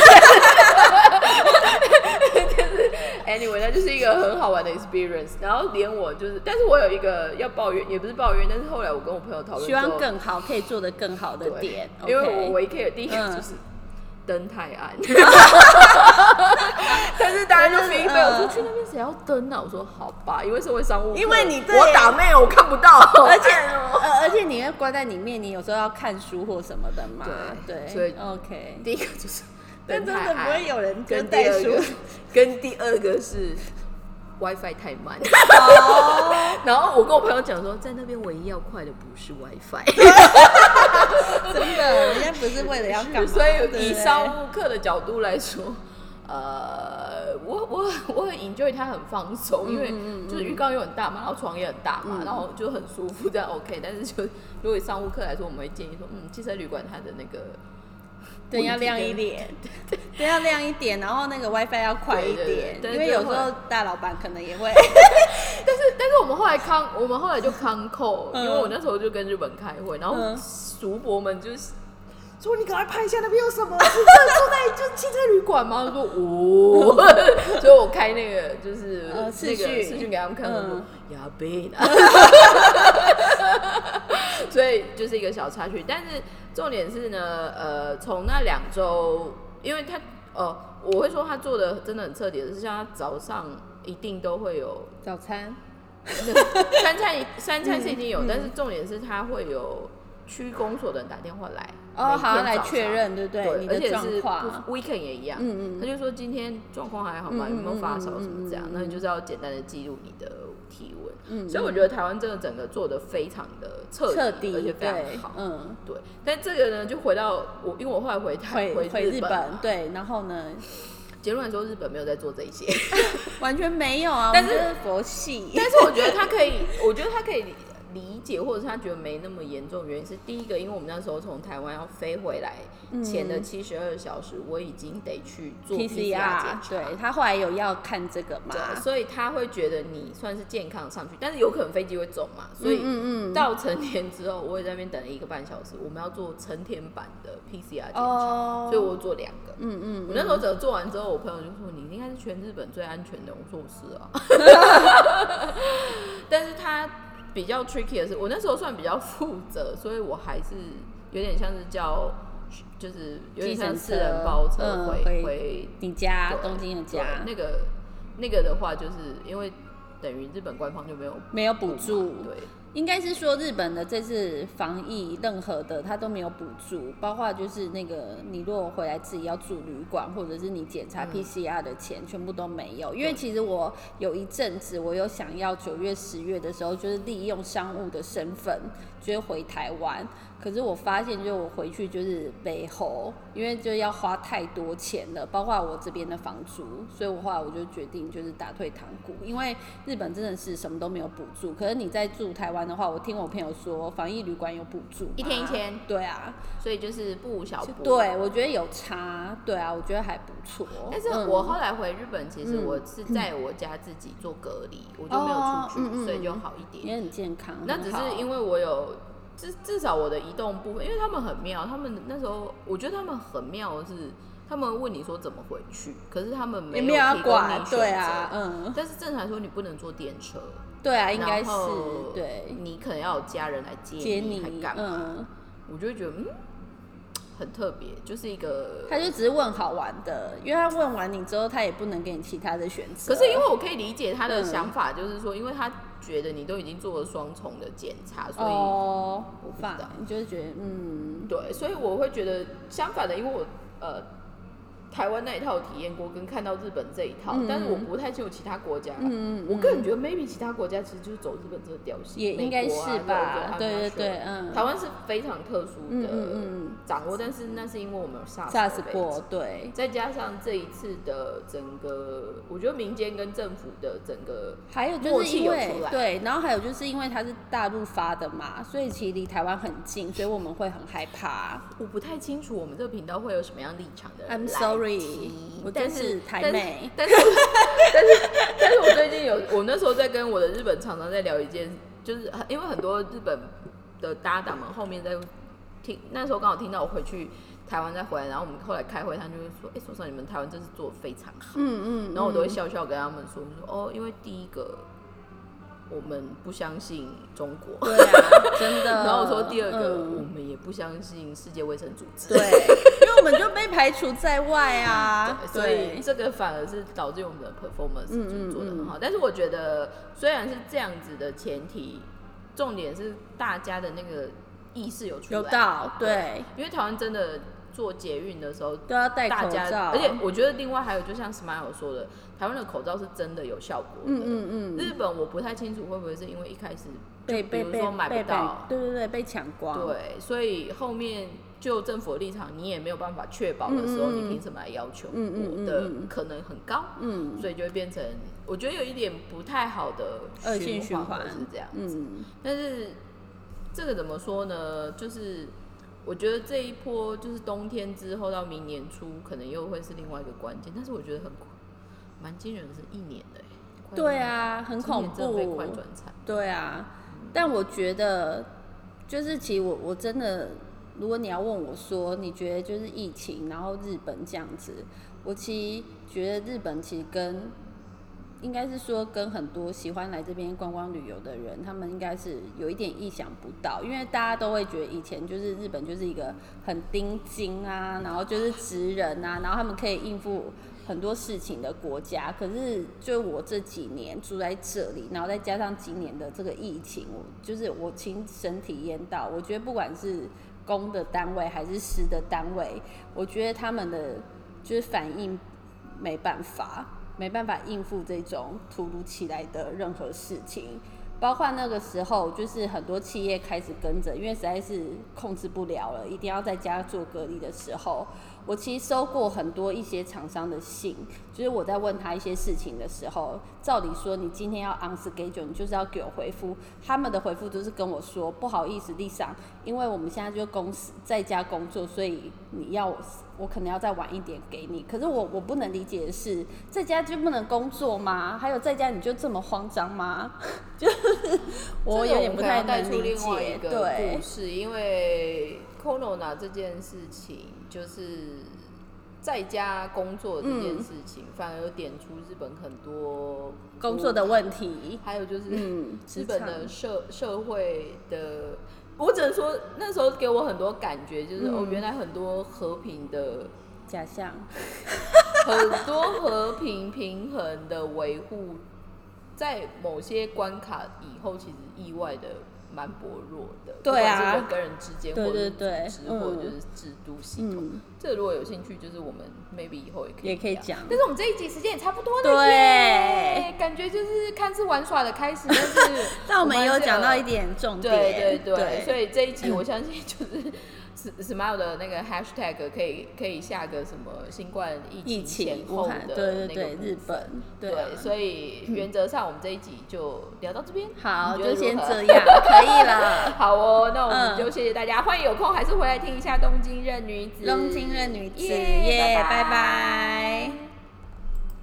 Speaker 2: anyway，那就是一个很好玩的 experience。然后连我就是，但是我有一个要抱怨，也不是抱怨，但是后来我跟我朋友讨论
Speaker 1: 希，望更好，可以做的更好的
Speaker 2: 对
Speaker 1: 点，
Speaker 2: 因为我唯一 care 的第一个
Speaker 1: 嗯
Speaker 2: 就是。灯太暗，(laughs) 但是大家就 feedback 我说
Speaker 1: 嗯
Speaker 2: 去那边谁要灯啊？我说好吧，因为社会商务，
Speaker 1: 因为你对
Speaker 2: 我打妹我看不到，(laughs)
Speaker 1: 而且
Speaker 2: 哦。
Speaker 1: 呃，而且你要关在里面，你有时候要看书或什么的嘛，
Speaker 2: 对
Speaker 1: 对，
Speaker 2: 所以
Speaker 1: OK。
Speaker 2: 第一个就是
Speaker 1: 但真
Speaker 2: 灯太暗，
Speaker 1: 的不会有人
Speaker 2: 跟
Speaker 1: 跟带书
Speaker 2: 第二个，跟第二个是 WiFi 太慢。
Speaker 1: 哦，(laughs)
Speaker 2: 然后我跟我朋友讲说，在那边唯一要快的不是 WiFi，(laughs)
Speaker 1: 真的，人家不是为了要干嘛，(laughs)
Speaker 2: 所以以商务客的角度来说。呃，我我我很 enjoy 它很放松，因为就是浴缸又很大嘛，然后床也很大嘛，
Speaker 1: 嗯
Speaker 2: 然后就很舒服，这样 OK。但是就如果以商务客来说，我们会建议说，嗯，汽车旅馆它的那个
Speaker 1: 灯要亮一点，(laughs) 灯 (laughs) 要亮一点，然后那个 WiFi 要快一点，
Speaker 2: 对
Speaker 1: 因为有时候大老板可能也会，(laughs)
Speaker 2: 但是但是我们后来康，我们后来就康扣，因
Speaker 1: 嗯
Speaker 2: 为我那时候就跟日本开会，然后
Speaker 1: 嗯。
Speaker 2: 叔伯们就是说你赶快拍一下那边有什么，是这住在就是汽车旅馆吗？我说哦，所以我开那个就是
Speaker 1: 呃
Speaker 2: 那个
Speaker 1: 视讯。
Speaker 2: 视讯给他们看，我说
Speaker 1: 嗯
Speaker 2: 呀贝呢，所以就是一个小插曲，但是重点是呢，呃，从那两周，因为他呃，我会说他做的真的很彻底的是，像他早上一定都会有
Speaker 1: 早餐，
Speaker 2: 三餐 (laughs) 三餐是已经有，
Speaker 1: 嗯
Speaker 2: 但是重点是他会有区公所的人打电话来，
Speaker 1: 哦，好像来确认，对不对？你的
Speaker 2: 而且是 weekend 也一样，
Speaker 1: 嗯嗯
Speaker 2: 他就说今天状况还好吗？有没有发烧什么这样？那你就是要简单的记录你的体温。
Speaker 1: 嗯
Speaker 2: 所以我觉得台湾这个整个做的非常的彻
Speaker 1: 彻
Speaker 2: 底，而，且非常
Speaker 1: 对
Speaker 2: 好，。
Speaker 1: 嗯，
Speaker 2: 对，但这个呢，就回到我，因为我后来回台
Speaker 1: 回回
Speaker 2: 日
Speaker 1: 日本，对，然后呢，
Speaker 2: 结论来说，日本没有在做这一些。
Speaker 1: 完全没有啊，
Speaker 2: 但是
Speaker 1: 佛系，
Speaker 2: 但是我觉得他可以，我觉得他可以理解，或者是他觉得没那么严重，原因是第一个，因为我们那时候从台湾要飞回来前的七十二小时，我已经得去做 PCR 检查。
Speaker 1: 对他后来有要看这个嘛，
Speaker 2: 所以他会觉得你算是健康上去，但是有可能飞机会走嘛，所以到成年之后，我也在那边等了一个半小时，我们要做成天版的 PCR 检查，所以我做两个。嗯嗯，我那时候整做完之后，我朋友就说你应该是全日本最安全的，我说我是啊。但是他比较 tricky 的是，我那时候算比较负责，所以我还是有点像是叫，就是有点像私人包车回回
Speaker 1: 你家东京的家。
Speaker 2: 那个那个的话，就是因为等于日本官方就没有
Speaker 1: 没有补助，
Speaker 2: 对。
Speaker 1: 应该是说日本的这次防疫任何的他都没有补助，包括就是那个你如果回来自己要住旅馆，或者是你检查 PCR 的钱全部都没有。因为其实我有一阵子我有想要九月十月的时候，就是利用商务的身份，就回台湾。可是我发现，就我回去就是背后，因为就要花太多钱了，包括我这边的房租，所以我后来我就决定就是打退堂鼓，因为日本真的是什么都没有补助。可是你在住台湾的话，我听我朋友说，防疫旅馆有补助，
Speaker 2: 一天一千。
Speaker 1: 对啊，
Speaker 2: 所以就是不无小补。
Speaker 1: 对，我觉得有差。对啊，我觉得还不错。
Speaker 2: 但是我后来回日本，其实我是在我家自己做隔离，我就没有出去，所以就好一点，
Speaker 1: 也很健康。
Speaker 2: 那只是因为我有。至至少我的移动部分，因为他们很妙，他们那时候我觉得他们很妙的是，他们问你说怎么回去，可是他们没有提供你
Speaker 1: 对啊，嗯。
Speaker 2: 但是正常来说，你不能坐电车，
Speaker 1: 对啊，应该是对，
Speaker 2: 你可能要有家人来接你，还干嘛？我就会觉得嗯。很特别，就是一个，
Speaker 1: 他就只是问好玩的，因为他问完你之后，他也不能给你其他的选择。
Speaker 2: 可是因为我可以理解他的想法，就是说，因为他觉得你都已经做了双重的检查，所以
Speaker 1: 我不知道，你就是觉得嗯，
Speaker 2: 对，所以我会觉得相反的，因为我呃。台湾那一套体验过，跟看到日本这一套，但是我不太清楚其他国家。嗯我个人觉得，maybe 其他国家其实就是走日本这个调性，
Speaker 1: 也应该是吧？对对对，
Speaker 2: 嗯。台湾是非常特殊的掌握，但是那是因为我们有 SARS
Speaker 1: 过，对。
Speaker 2: 再加上这一次的整个，我觉得民间跟政府的整个
Speaker 1: 还有就是因为对，然后还有就是因为它是大陆发的嘛，所以其实离台湾很近，所以我们会很害怕。
Speaker 2: 我不太清楚我们这个频道会有什么样立场的。
Speaker 1: I'm sorry。
Speaker 2: 我
Speaker 1: 但是台妹，
Speaker 2: 但是但是但是我最近有，我那时候在跟我的日本厂商在聊一件，就是因为很多日本的搭档们后面在听，那时候刚好听到我回去台湾再回来，然后我们后来开会，他就会说，哎，说说你们台湾真是做的非常好，嗯嗯，然后我都会笑笑跟他们说，说哦，因为第一个。我们不相信中国，
Speaker 1: 对啊，真的。(laughs)
Speaker 2: 然后我说第二个，我们也不相信世界卫生组织，
Speaker 1: 对，(laughs) 因为我们就被排除在外啊。(laughs)
Speaker 2: 所以这个反而是导致我们的 performance 就做的很好。但是我觉得虽然是这样子的前提，重点是大家的那个意识有出
Speaker 1: 来，有到对，
Speaker 2: 因为台湾真的。做捷运的时候
Speaker 1: 都要戴口罩，
Speaker 2: 而且我觉得另外还有，就像 Smile 说的，台湾的口罩是真的有效果的。嗯嗯嗯。日本我不太清楚会不会是因为一开始被比如说买不到，
Speaker 1: 对对对，被抢光。
Speaker 2: 对，所以后面就政府的立场，你也没有办法确保的时候，你凭什么来要求？我的可能很高。嗯。所以就会变成，我觉得有一点不太好的
Speaker 1: 恶性循环
Speaker 2: 是这样子。嗯。但是这个怎么说呢？就是。我觉得这一波就是冬天之后到明年初，可能又会是另外一个关键。但是我觉得很蛮惊人的是一年的，
Speaker 1: 对啊，很恐怖。对啊，但我觉得就是其实我我真的，如果你要问我说，你觉得就是疫情，然后日本这样子，我其实觉得日本其实跟。应该是说，跟很多喜欢来这边观光旅游的人，他们应该是有一点意想不到，因为大家都会觉得以前就是日本就是一个很钉精啊，然后就是直人啊，然后他们可以应付很多事情的国家。可是就我这几年住在这里，然后再加上今年的这个疫情，我就是我亲身体验到，我觉得不管是公的单位还是私的单位，我觉得他们的就是反应没办法。没办法应付这种突如其来的任何事情，包括那个时候，就是很多企业开始跟着，因为实在是控制不了了，一定要在家做隔离的时候，我其实收过很多一些厂商的信，就是我在问他一些事情的时候，照理说你今天要 on schedule，你就是要给我回复。他们的回复都是跟我说不好意思，Lisa，因为我们现在就公司在家工作，所以你要我可能要再晚一点给你。可是我我不能理解的是，在家就不能工作吗？(laughs) 还有在家你就这么慌张吗？(laughs) 就是我有点不太能理解。对，
Speaker 2: 是因为 Corona 这件事情，就是在家工作这件事情，反而有点出日本很多
Speaker 1: 工作的问题，
Speaker 2: 还有就是日本的社社会的。我只能说，那时候给我很多感觉，就是哦，原来很多和平的
Speaker 1: 假象，(laughs)
Speaker 2: 很多和平平衡的维护，在某些关卡以后，其实意外的。蛮薄弱的，
Speaker 1: 对啊，
Speaker 2: 人跟人之间，或者组织，或者就是制度系统。这如果有兴趣，就是我们 maybe 以后也可以
Speaker 1: 也可以讲。
Speaker 2: 但是我们这一集时间也差不多了对，感觉就是看似玩耍的开始，但是 (laughs)
Speaker 1: 但我们有讲到一点重点，
Speaker 2: 对对对，所以这一集我相信就是。Smile 的那个 Hashtag 可以可以下个什么新冠疫情前后的
Speaker 1: 对对对日本
Speaker 2: 对，所以原则上我们这一集就聊到这边，
Speaker 1: 好，就先这样，可以了。(laughs)
Speaker 2: 好哦，那我们就谢谢大家，欢迎有空还是回来听一下《东京任女子》，
Speaker 1: 东京任女子耶，拜拜。